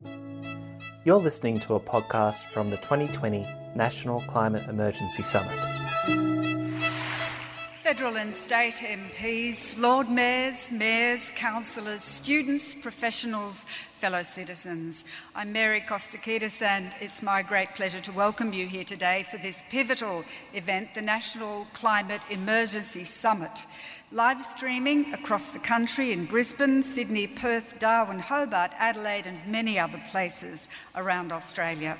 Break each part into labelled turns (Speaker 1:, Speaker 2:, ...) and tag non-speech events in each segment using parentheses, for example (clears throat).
Speaker 1: You're listening to a podcast from the 2020 National Climate Emergency Summit.
Speaker 2: Federal and state MPs, Lord Mayors, Mayors, Councillors, students, professionals, fellow citizens. I'm Mary Kostakidis, and it's my great pleasure to welcome you here today for this pivotal event, the National Climate Emergency Summit. Live streaming across the country in Brisbane, Sydney, Perth, Darwin, Hobart, Adelaide, and many other places around Australia.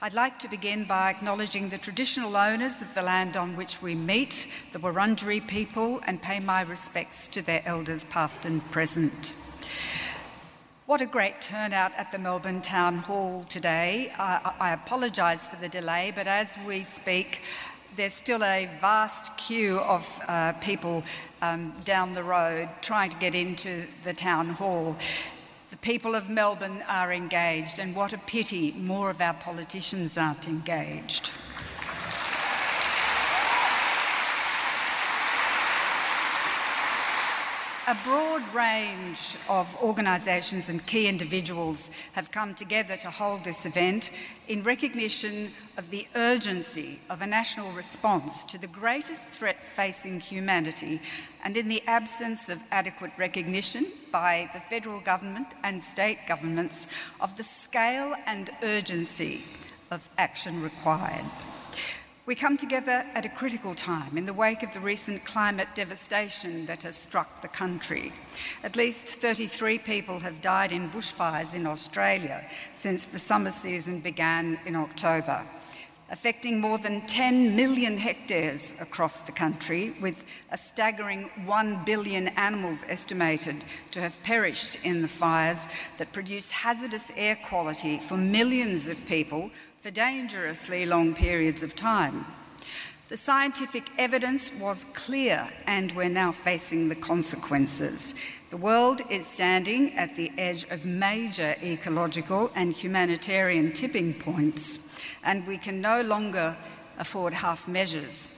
Speaker 2: I'd like to begin by acknowledging the traditional owners of the land on which we meet, the Wurundjeri people, and pay my respects to their elders, past and present. What a great turnout at the Melbourne Town Hall today. I, I apologise for the delay, but as we speak, there's still a vast queue of uh, people um, down the road trying to get into the town hall. The people of Melbourne are engaged, and what a pity more of our politicians aren't engaged. A broad range of organisations and key individuals have come together to hold this event in recognition of the urgency of a national response to the greatest threat facing humanity and in the absence of adequate recognition by the federal government and state governments of the scale and urgency of action required. We come together at a critical time in the wake of the recent climate devastation that has struck the country. At least 33 people have died in bushfires in Australia since the summer season began in October, affecting more than 10 million hectares across the country, with a staggering 1 billion animals estimated to have perished in the fires that produce hazardous air quality for millions of people for dangerously long periods of time. The scientific evidence was clear, and we're now facing the consequences. The world is standing at the edge of major ecological and humanitarian tipping points, and we can no longer afford half measures.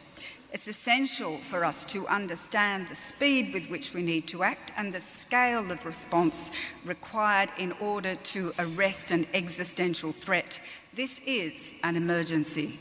Speaker 2: It's essential for us to understand the speed with which we need to act and the scale of response required in order to arrest an existential threat this is an emergency.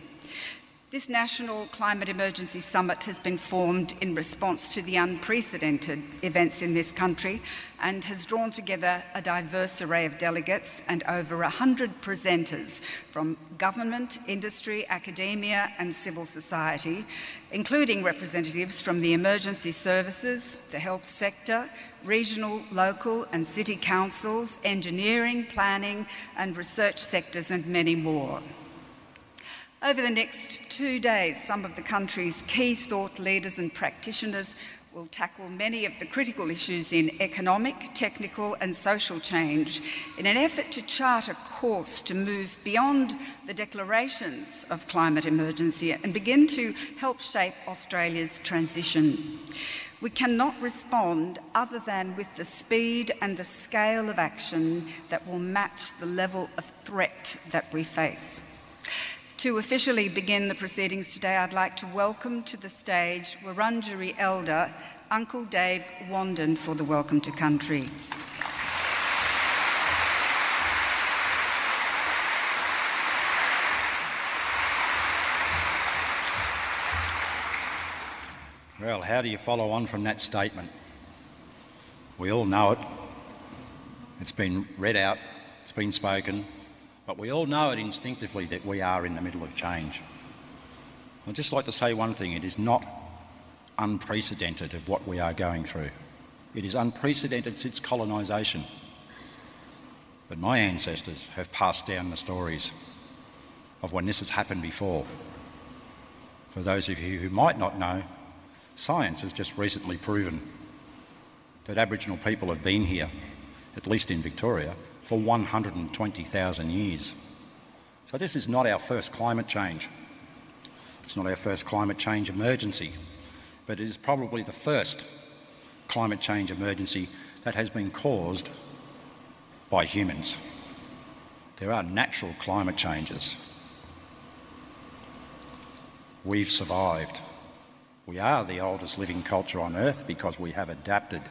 Speaker 2: This National Climate Emergency Summit has been formed in response to the unprecedented events in this country and has drawn together a diverse array of delegates and over 100 presenters from government, industry, academia, and civil society, including representatives from the emergency services, the health sector, regional, local, and city councils, engineering, planning, and research sectors, and many more. Over the next two days, some of the country's key thought leaders and practitioners will tackle many of the critical issues in economic, technical, and social change in an effort to chart a course to move beyond the declarations of climate emergency and begin to help shape Australia's transition. We cannot respond other than with the speed and the scale of action that will match the level of threat that we face. To officially begin the proceedings today, I'd like to welcome to the stage Wurundjeri Elder Uncle Dave Wandin for the Welcome to Country.
Speaker 3: Well, how do you follow on from that statement? We all know it. It's been read out, it's been spoken, but we all know it instinctively that we are in the middle of change. I'd just like to say one thing it is not unprecedented of what we are going through. It is unprecedented since colonisation. But my ancestors have passed down the stories of when this has happened before. For those of you who might not know, Science has just recently proven that Aboriginal people have been here, at least in Victoria, for 120,000 years. So this is not our first climate change. It's not our first climate change emergency, but it is probably the first climate change emergency that has been caused by humans. There are natural climate changes. We've survived. We are the oldest living culture on earth because we have adapted.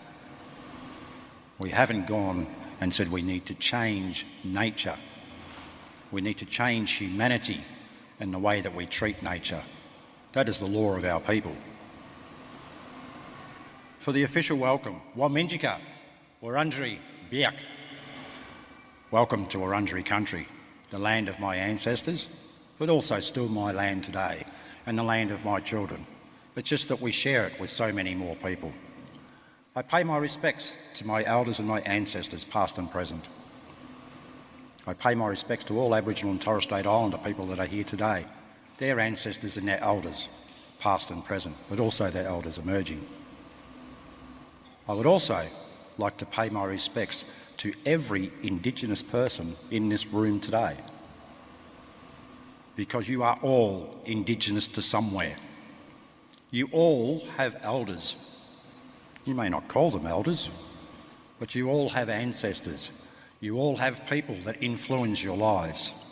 Speaker 3: We haven't gone and said we need to change nature. We need to change humanity and the way that we treat nature. That is the law of our people. For the official welcome, Wominjeka, Wurundjeri, Biak. Welcome to Wurundjeri country, the land of my ancestors, but also still my land today and the land of my children. It's just that we share it with so many more people. I pay my respects to my elders and my ancestors, past and present. I pay my respects to all Aboriginal and Torres Strait Islander people that are here today, their ancestors and their elders, past and present, but also their elders emerging. I would also like to pay my respects to every Indigenous person in this room today, because you are all Indigenous to somewhere. You all have elders. You may not call them elders, but you all have ancestors. You all have people that influence your lives.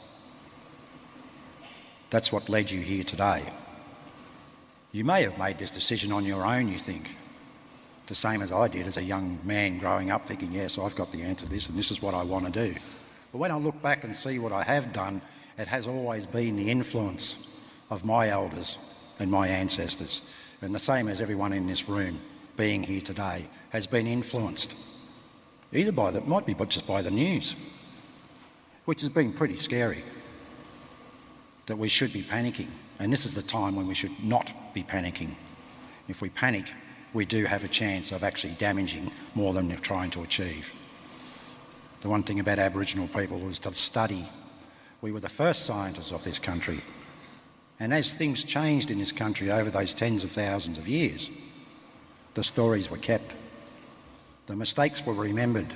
Speaker 3: That's what led you here today. You may have made this decision on your own, you think, the same as I did as a young man growing up, thinking, yes, I've got the answer to this and this is what I want to do. But when I look back and see what I have done, it has always been the influence of my elders and my ancestors. And the same as everyone in this room being here today has been influenced either by the, might be but just by the news, which has been pretty scary. That we should be panicking, and this is the time when we should not be panicking. If we panic, we do have a chance of actually damaging more than we're trying to achieve. The one thing about Aboriginal people was to study. We were the first scientists of this country. And as things changed in this country over those tens of thousands of years, the stories were kept. The mistakes were remembered.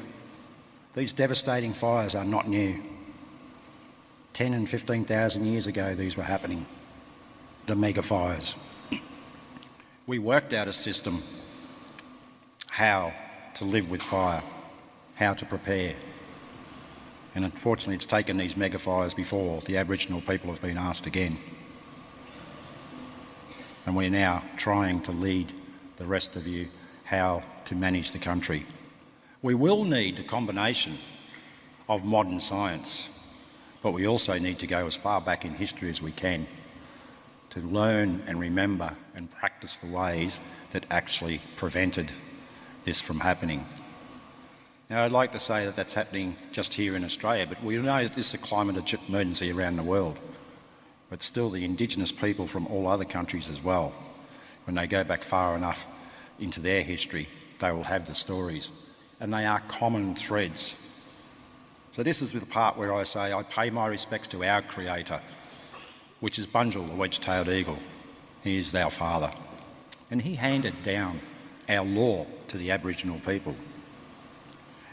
Speaker 3: These devastating fires are not new. 10 and 15,000 years ago, these were happening. The mega fires. We worked out a system how to live with fire, how to prepare. And unfortunately, it's taken these mega fires before the Aboriginal people have been asked again. And we're now trying to lead the rest of you how to manage the country. We will need a combination of modern science, but we also need to go as far back in history as we can to learn and remember and practice the ways that actually prevented this from happening. Now, I'd like to say that that's happening just here in Australia, but we know that this is a climate emergency around the world. But still, the Indigenous people from all other countries as well, when they go back far enough into their history, they will have the stories. And they are common threads. So, this is the part where I say I pay my respects to our Creator, which is Bunjil, the wedge tailed eagle. He is our Father. And he handed down our law to the Aboriginal people.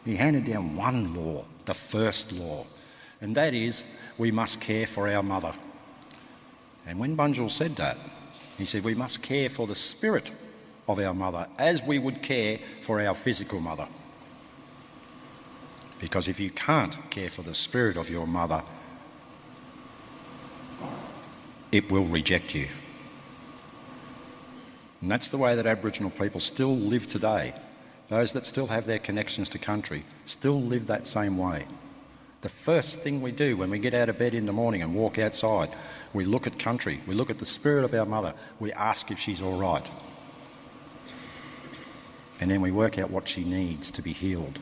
Speaker 3: He handed down one law, the first law, and that is we must care for our mother. And when Bunjil said that, he said we must care for the spirit of our mother as we would care for our physical mother. Because if you can't care for the spirit of your mother, it will reject you. And that's the way that Aboriginal people still live today. Those that still have their connections to country still live that same way. The first thing we do when we get out of bed in the morning and walk outside, we look at country, we look at the spirit of our mother, we ask if she's all right and then we work out what she needs to be healed.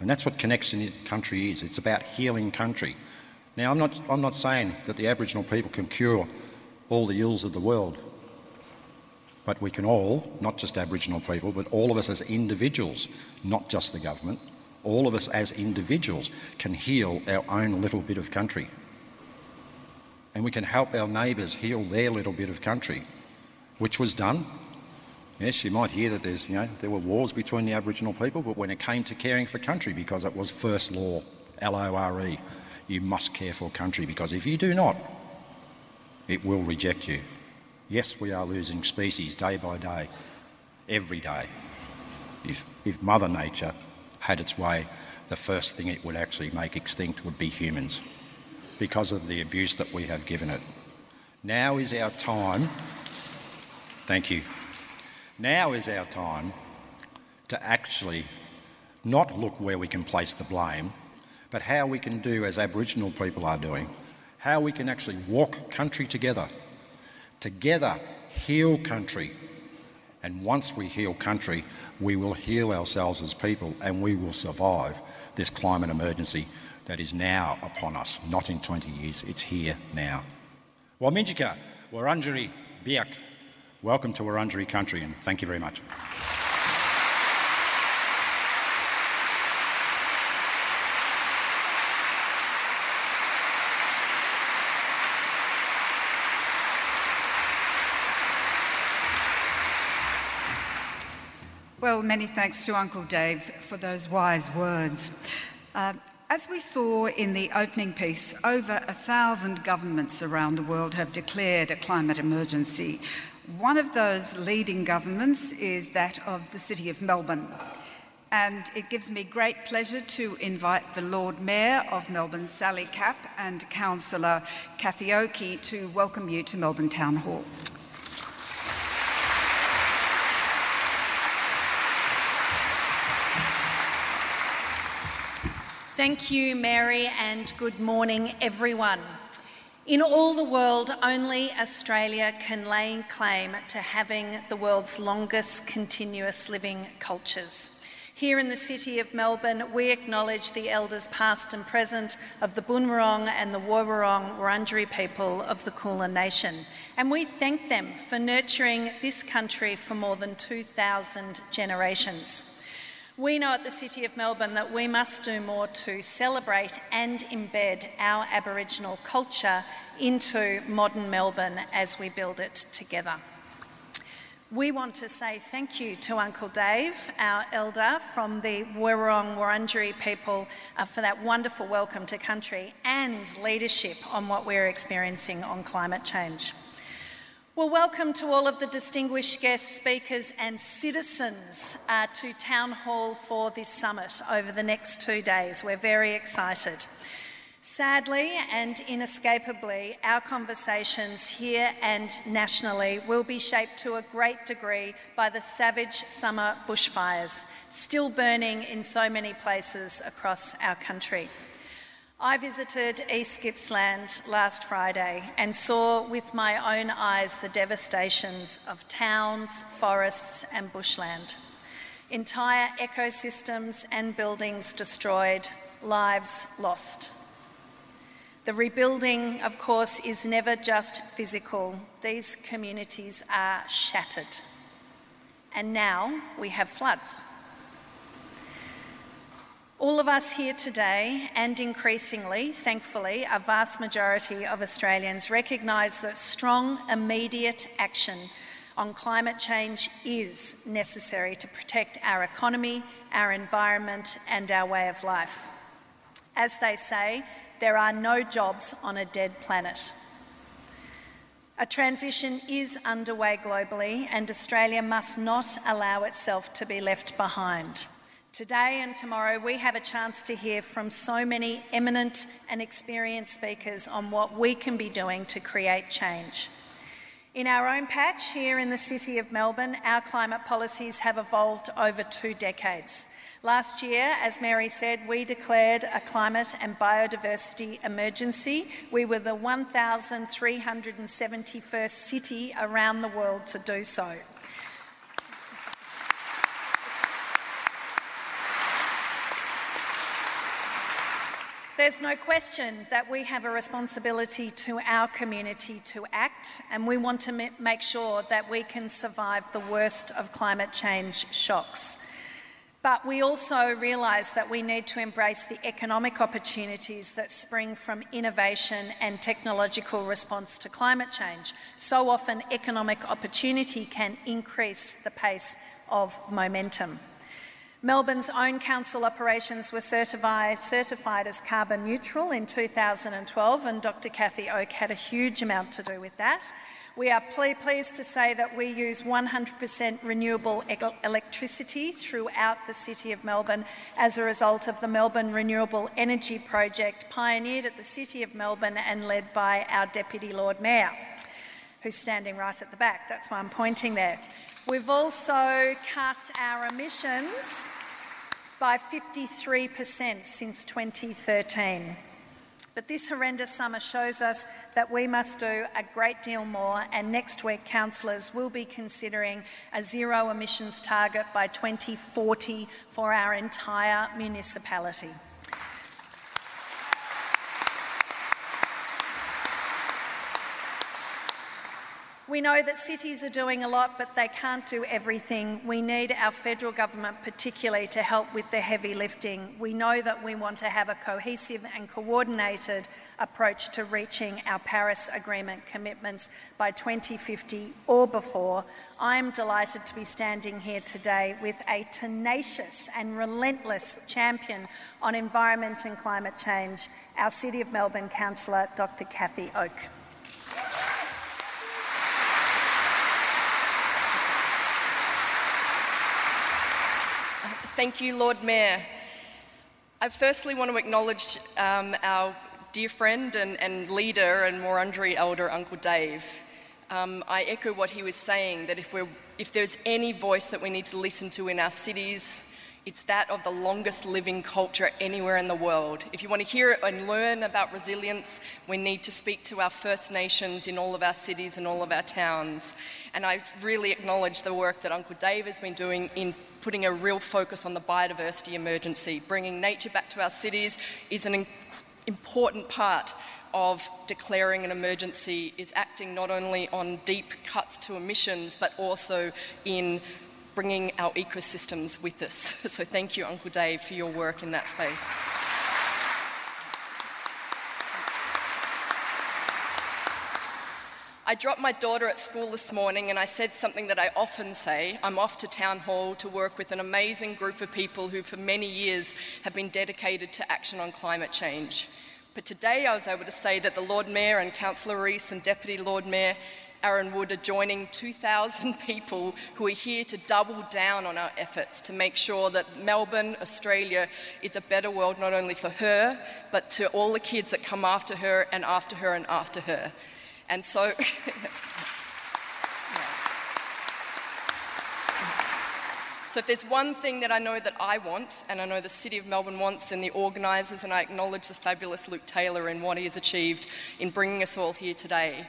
Speaker 3: And that's what Connection Country is. It's about healing country. Now, I'm not, I'm not saying that the Aboriginal people can cure all the ills of the world, but we can all, not just Aboriginal people, but all of us as individuals, not just the government, all of us as individuals can heal our own little bit of country. And we can help our neighbours heal their little bit of country, which was done Yes, you might hear that there's, you know, there were wars between the Aboriginal people, but when it came to caring for country, because it was first law, L-O-R-E, you must care for country, because if you do not, it will reject you. Yes, we are losing species day by day, every day. If, if Mother Nature had its way, the first thing it would actually make extinct would be humans, because of the abuse that we have given it. Now is our time. Thank you. Now is our time to actually not look where we can place the blame, but how we can do as Aboriginal people are doing, how we can actually walk country together, together heal country. And once we heal country, we will heal ourselves as people and we will survive this climate emergency that is now upon us, not in 20 years, it's here now. Wominjeka, Wurundjeri, Biak, welcome to Wurundjeri country and thank you very much.
Speaker 2: Well, many thanks to Uncle Dave for those wise words. Uh, as we saw in the opening piece, over a thousand governments around the world have declared a climate emergency. One of those leading governments is that of the City of Melbourne. And it gives me great pleasure to invite the Lord Mayor of Melbourne, Sally Capp, and Councillor Cathy Oakey to welcome you to Melbourne Town Hall.
Speaker 4: Thank you, Mary, and good morning, everyone. In all the world, only Australia can lay claim to having the world's longest continuous living cultures. Here in the city of Melbourne, we acknowledge the elders past and present of the Boonwurrung and the Woiwurrung Wurundjeri people of the Kulin Nation, and we thank them for nurturing this country for more than 2,000 generations. We know at the City of Melbourne that we must do more to celebrate and embed our Aboriginal culture into modern Melbourne as we build it together. We want to say thank you to Uncle Dave, our elder from the Woiwurrung Wurundjeri people, uh, for that wonderful welcome to country and leadership on what we're experiencing on climate change. Well, welcome to all of the distinguished guest speakers and citizens uh, to Town Hall for this summit over the next two days. We're very excited. Sadly and inescapably, our conversations here and nationally will be shaped to a great degree by the savage summer bushfires still burning in so many places across our country. I visited East Gippsland last Friday and saw with my own eyes the devastations of towns, forests, and bushland. Entire ecosystems and buildings destroyed, lives lost. The rebuilding, of course, is never just physical. These communities are shattered. And now we have floods. All of us here today, and increasingly, thankfully, a vast majority of Australians recognise that strong, immediate action on climate change is necessary to protect our economy, our environment, and our way of life. As they say, there are no jobs on a dead planet. A transition is underway globally, and Australia must not allow itself to be left behind. Today and tomorrow, we have a chance to hear from so many eminent and experienced speakers on what we can be doing to create change. In our own patch here in the City of Melbourne, our climate policies have evolved over two decades. Last year, as Mary said, we declared a climate and biodiversity emergency. We were the 1,371st city around the world to do so. There's no question that we have a responsibility to our community to act, and we want to make sure that we can survive the worst of climate change shocks. But we also realise that we need to embrace the economic opportunities that spring from innovation and technological response to climate change. So often, economic opportunity can increase the pace of momentum. Melbourne's own council operations were certified, certified, as carbon neutral in 2012, and Dr. Cathy Oke had a huge amount to do with that. We are pleased to say that we use 100% renewable electricity throughout the City of Melbourne as a result of the Melbourne Renewable Energy Project, pioneered at the City of Melbourne and led by our Deputy Lord Mayor, who's standing right at the back. That's why I'm pointing there. We've also cut our emissions by 53% since 2013. But this horrendous summer shows us that we must do a great deal more, and next week, councillors will be considering a zero emissions target by 2040 for our entire municipality. We know that cities are doing a lot, but they can't do everything. We need our federal government, particularly, to help with the heavy lifting. We know that we want to have a cohesive and coordinated approach to reaching our Paris Agreement commitments by 2050 or before. I'm delighted to be standing here today with a tenacious and relentless champion on environment and climate change, our City of Melbourne Councillor, Dr. Cathy Oke.
Speaker 5: Thank you, Lord Mayor. I firstly want to acknowledge um, our dear friend and, and, leader and Wurundjeri elder, Uncle Dave. Um, I echo what he was saying, that if, if there's any voice that we need to listen to in our cities, it's that of the longest living culture anywhere in the world. If you want to hear it and learn about resilience, we need to speak to our First Nations in all of our cities and all of our towns. And I really acknowledge the work that Uncle Dave has been doing in putting a real focus on the biodiversity emergency. Bringing nature back to our cities is an important part of declaring an emergency is acting not only on deep cuts to emissions but also in bringing our ecosystems with us. (laughs) So thank you, Uncle Dave, for your work in that space. I dropped my daughter at school this morning and I said something that I often say. I'm off to Town Hall to work with an amazing group of people who, for many years, have been dedicated to action on climate change. But today I was able to say that the Lord Mayor and Councillor Reece and Deputy Lord Mayor Arron Wood are joining 2,000 (laughs) people who are here to double down on our efforts to make sure that Melbourne, Australia, is a better world not only for her, but to all the kids that come after her and after her and after her. And so, (laughs) So if there's one thing that I know that I want, and I know the City of Melbourne wants, and the organisers, and I acknowledge the fabulous Luke Taylor and what he has achieved in bringing us all here today,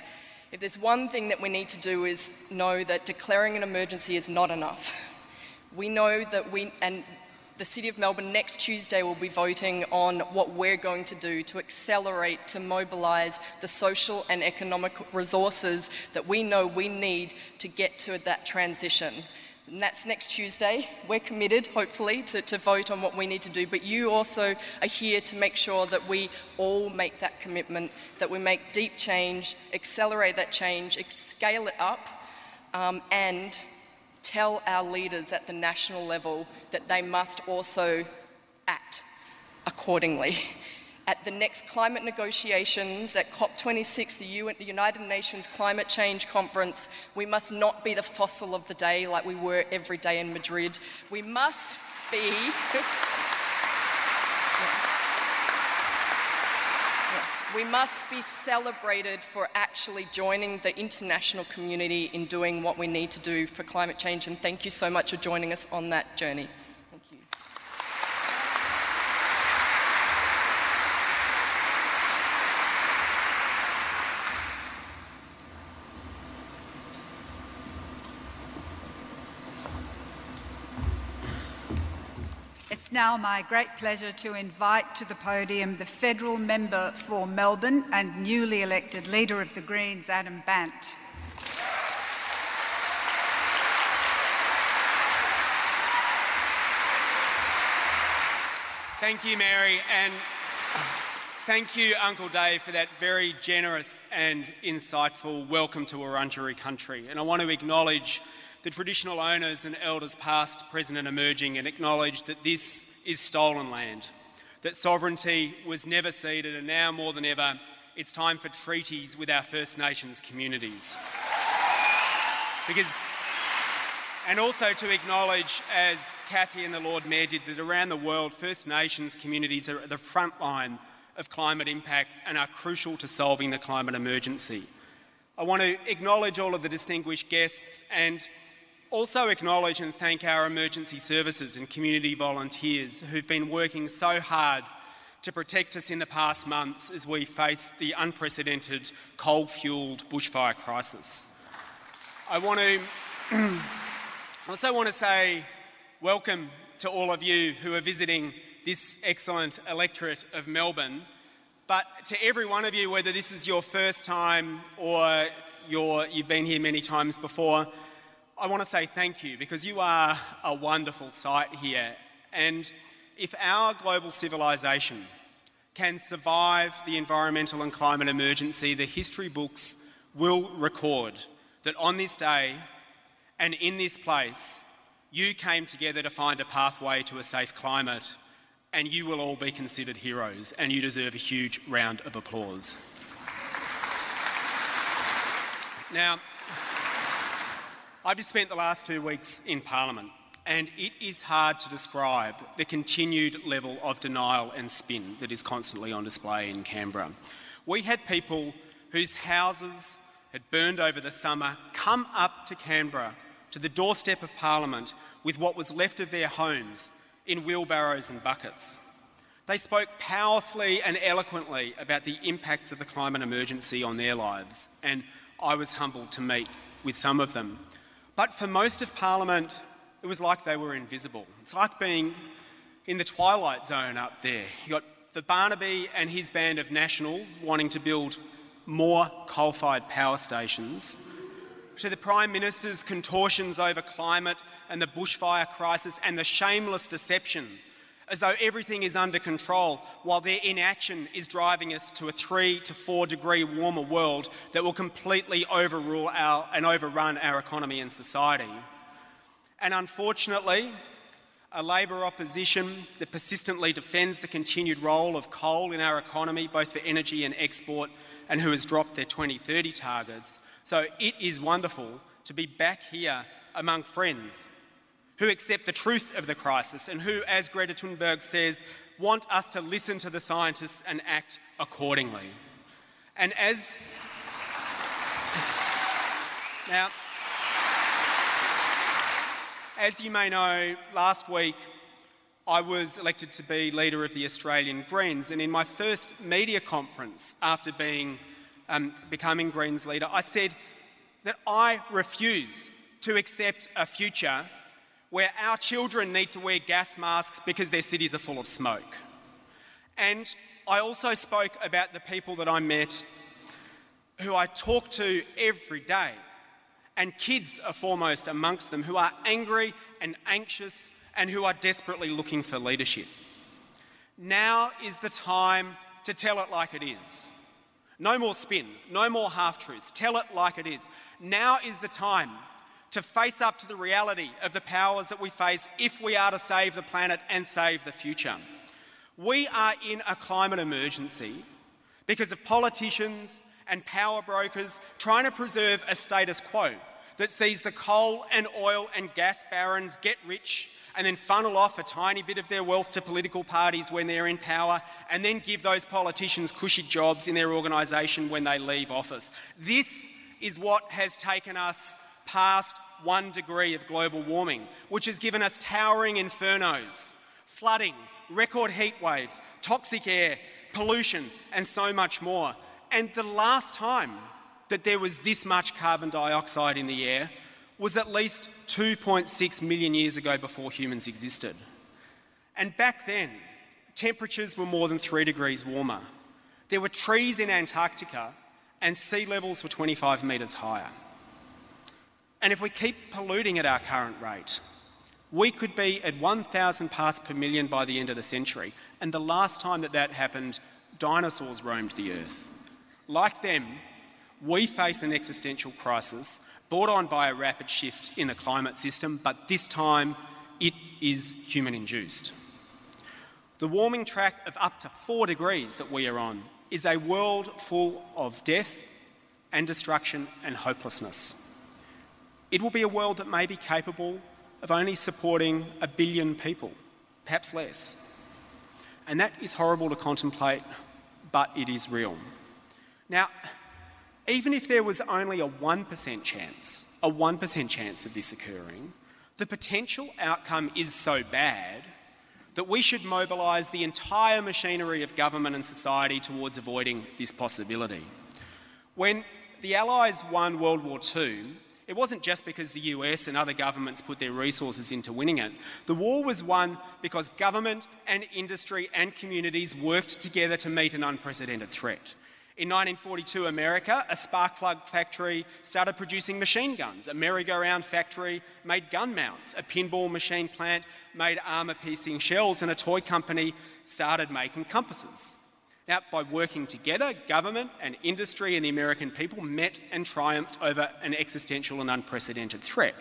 Speaker 5: if there's one thing that we need to do is know that declaring an emergency is not enough. We know that we, and the City of Melbourne next Tuesday will be voting on what we're going to do to accelerate, to mobilise the social and economic resources that we know we need to get to that transition. And that's next Tuesday. We're committed, hopefully, to, to vote on what we need to do, but you also are here to make sure that we all make that commitment, that we make deep change, accelerate that change, scale it up, um, and tell our leaders at the national level that they must also act accordingly. At the next climate negotiations at COP26, the United Nations Climate Change Conference, we must not be the fossil of the day like we were every day in Madrid. We must be. (laughs) We must be celebrated for actually joining the international community in doing what we need to do for climate change. And thank you so much for joining us on that journey.
Speaker 2: It's now my great pleasure to invite to the podium the federal member for Melbourne and newly elected leader of the Greens, Adam Bandt.
Speaker 6: Thank you, Mary, and thank you, Uncle Dave, for that very generous and insightful welcome to Wurundjeri country. And I want to acknowledge the traditional owners and elders past, present and emerging and acknowledge that this is stolen land, that sovereignty was never ceded and now more than ever it's time for treaties with our First Nations communities. Because and also to acknowledge, as Cathy and the Lord Mayor did, that around the world, First Nations communities are at the front line of climate impacts and are crucial to solving the climate emergency. I want to acknowledge all of the distinguished guests and also acknowledge and thank our emergency services and community volunteers who've been working so hard to protect us in the past months as we face the unprecedented coal-fuelled bushfire crisis. I want to (clears throat) also want to say welcome to all of you who are visiting this excellent electorate of Melbourne. But to every one of you, whether this is your first time or you've been here many times before, I want to say thank you because you are a wonderful sight here. And if our global civilization can survive the environmental and climate emergency, the history books will record that on this day and in this place, you came together to find a pathway to a safe climate and you will all be considered heroes, and you deserve a huge round of applause. now, I've just spent the last two weeks in Parliament, and it is hard to describe the continued level of denial and spin that is constantly on display in Canberra. We had people whose houses had burned over the summer come up to Canberra, to the doorstep of Parliament, with what was left of their homes in wheelbarrows and buckets. They spoke powerfully and eloquently about the impacts of the climate emergency on their lives, and I was humbled to meet with some of them. But for most of Parliament, it was like they were invisible. It's like being in the twilight zone up there. You got the Barnaby and his band of nationals wanting to build more coal fired power stations, to the Prime Minister's contortions over climate and the bushfire crisis and the shameless deception as though everything is under control while their inaction is driving us to a three to four degree warmer world that will completely overrule our, and overrun our economy and society. And unfortunately, a Labor opposition that persistently defends the continued role of coal in our economy, both for energy and export, and who has dropped their 2030 targets. So it is wonderful to be back here among friends who accept the truth of the crisis and who, as Greta Thunberg says, want us to listen to the scientists and act accordingly. And as now, as you may know, last week I was elected to be leader of the Australian Greens, and in my first media conference after being um, becoming Greens leader, I said that I refuse to accept a future where our children need to wear gas masks because their cities are full of smoke. And I also spoke about the people that I met who I talk to every day, and kids are foremost amongst them, who are angry and anxious and who are desperately looking for leadership. Now is the time to tell it like it is. No more spin, no more half truths. Tell it like it is. Now is the time to face up to the reality of the powers that we face if we are to save the planet and save the future. We are in a climate emergency because of politicians and power brokers trying to preserve a status quo that sees the coal and oil and gas barons get rich and then funnel off a tiny bit of their wealth to political parties when they're in power and then give those politicians cushy jobs in their organisation when they leave office. This is what has taken us past one degree of global warming, which has given us towering infernos, flooding, record heat waves, toxic air, pollution, and so much more. And the last time that there was this much carbon dioxide in the air was at least 2.6 million years ago before humans existed. And back then, temperatures were more than three degrees warmer. There were trees in Antarctica, and sea levels were 25 metres higher. And if we keep polluting at our current rate, we could be at 1,000 parts per million by the end of the century. And the last time that that happened, dinosaurs roamed the earth. Like them, we face an existential crisis brought on by a rapid shift in the climate system, but this time it is human induced. The warming track of up to four degrees that we are on is a world full of death and destruction and hopelessness. It will be a world that may be capable of only supporting a billion people, perhaps less. And that is horrible to contemplate, but it is real. Now, even if there was only a 1% chance, a 1% chance of this occurring, the potential outcome is so bad that we should mobilise the entire machinery of government and society towards avoiding this possibility. When the Allies won World War II, it wasn't just because the US and other governments put their resources into winning it. The war was won because government and industry and communities worked together to meet an unprecedented threat. In 1942, America, a spark plug factory started producing machine guns. A merry-go-round factory made gun mounts. A pinball machine plant made armour-piercing shells, and a toy company started making compasses. Now, by working together, government and industry and the American people met and triumphed over an existential and unprecedented threat.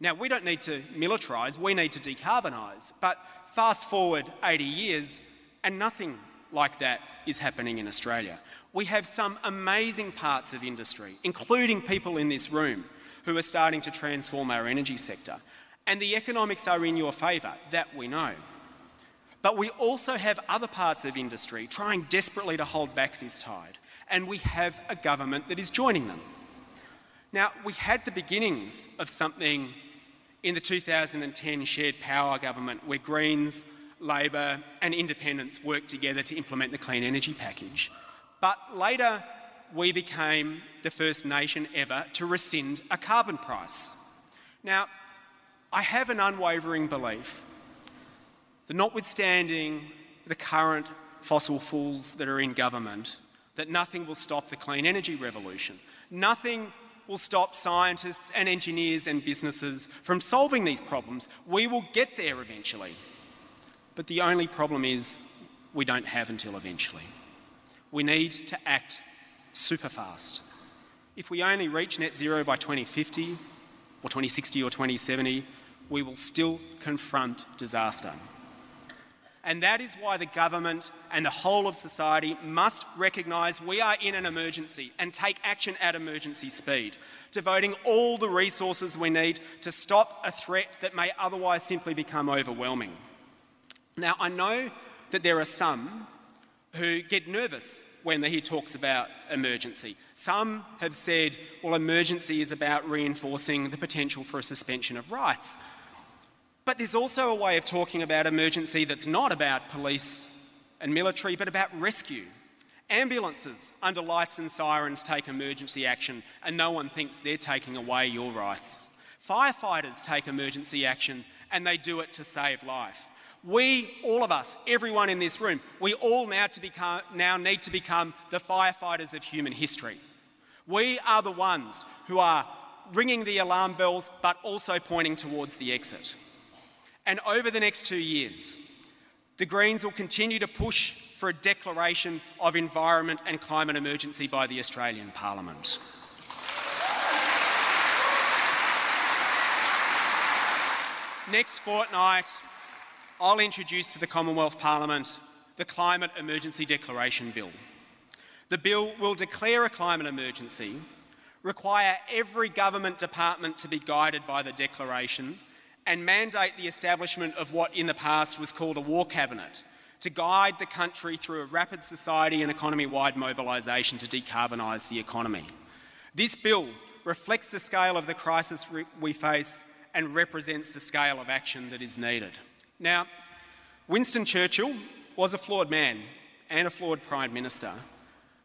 Speaker 6: Now, we don't need to militarise, we need to decarbonise. But fast forward 80 years, and nothing like that is happening in Australia we have some amazing parts of industry, including people in this room, who are starting to transform our energy sector. And the economics are in your favour, that we know. But we also have other parts of industry trying desperately to hold back this tide, and we have a government that is joining them. Now, we had the beginnings of something in the 2010 shared power government where Greens, Labor, and Independents worked together to implement the clean energy package. But later, we became the first nation ever to rescind a carbon price. Now, I have an unwavering belief that notwithstanding the current fossil fools that are in government, that nothing will stop the clean energy revolution. Nothing will stop scientists and engineers and businesses from solving these problems. We will get there eventually. But the only problem is we don't have until eventually we need to act super fast. If we only reach net zero by 2050 or 2060 or 2070, we will still confront disaster. And that is why the government and the whole of society must recognise we are in an emergency and take action at emergency speed, devoting all the resources we need to stop a threat that may otherwise simply become overwhelming. Now, I know that there are some who get nervous when he talks about emergency. Some have said, well, emergency is about reinforcing the potential for a suspension of rights. But there's also a way of talking about emergency that's not about police and military, but about rescue. Ambulances under lights and sirens take emergency action, and no one thinks they're taking away your rights. Firefighters take emergency action, and they do it to save life. We, all of us, everyone in this room, we all now, to become, now need to become the firefighters of human history. We are the ones who are ringing the alarm bells but also pointing towards the exit. And over the next two years, the Greens will continue to push for a declaration of environment and climate emergency by the Australian Parliament. Next fortnight, I'll introduce to the Commonwealth Parliament the Climate Emergency Declaration Bill. The bill will declare a climate emergency, require every government department to be guided by the declaration, and mandate the establishment of what in the past was called a war cabinet to guide the country through a rapid society and economy wide mobilisation to decarbonise the economy. This bill reflects the scale of the crisis we face and represents the scale of action that is needed. Now, Winston Churchill was a flawed man and a flawed Prime Minister,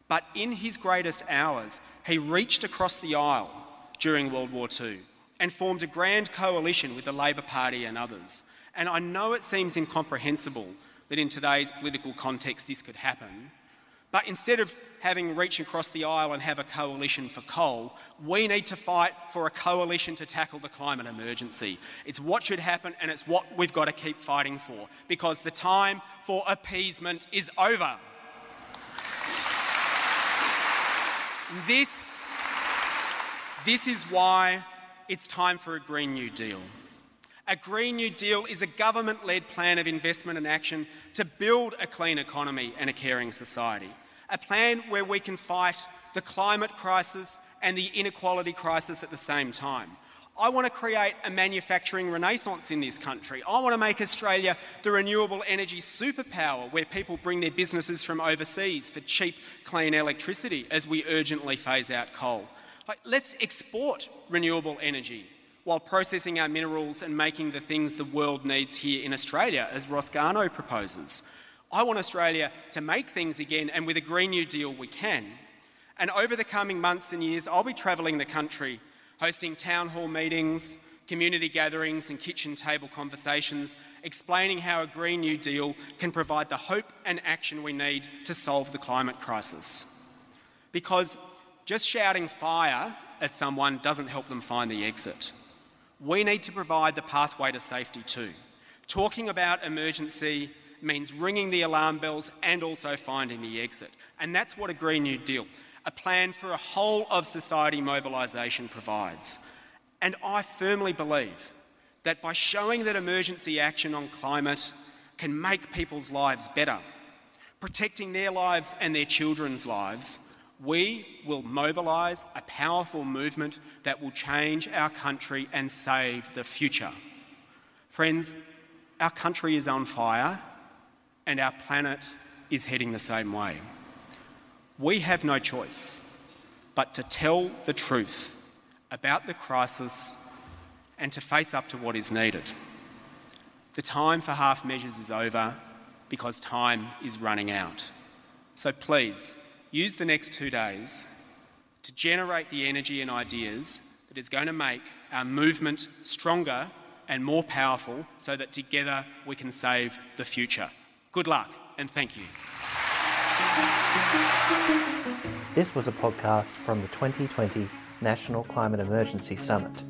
Speaker 6: but in his greatest hours, he reached across the aisle during World War II and formed a grand coalition with the Labor Party and others. And I know it seems incomprehensible that in today's political context this could happen, but instead of having reach across the aisle and have a coalition for coal, we need to fight for a coalition to tackle the climate emergency. It's what should happen and it's what we've got to keep fighting for because the time for appeasement is over. This, this is why it's time for a Green New Deal. A Green New Deal is a government led plan of investment and action to build a clean economy and a caring society a plan where we can fight the climate crisis and the inequality crisis at the same time. I want to create a manufacturing renaissance in this country. I want to make Australia the renewable energy superpower where people bring their businesses from overseas for cheap, clean electricity as we urgently phase out coal. Let's export renewable energy while processing our minerals and making the things the world needs here in Australia, as Ross Garnaut proposes. I want Australia to make things again, and with a Green New Deal, we can. And over the coming months and years, I'll be travelling the country, hosting town hall meetings, community gatherings, and kitchen table conversations, explaining how a Green New Deal can provide the hope and action we need to solve the climate crisis. Because just shouting fire at someone doesn't help them find the exit. We need to provide the pathway to safety too. Talking about emergency means ringing the alarm bells and also finding the exit. And that's what a Green New Deal, a plan for a whole of society mobilisation provides. And I firmly believe that by showing that emergency action on climate can make people's lives better, protecting their lives and their children's lives, we will mobilise a powerful movement that will change our country and save the future. Friends, our country is on fire and our planet is heading the same way. We have no choice but to tell the truth about the crisis and to face up to what is needed. The time for half measures is over because time is running out. So please, use the next two days to generate the energy and ideas that is going to make our movement stronger and more powerful so that together we can save the future. Good luck and thank you.
Speaker 1: This was a podcast from the 2020 National Climate Emergency Summit.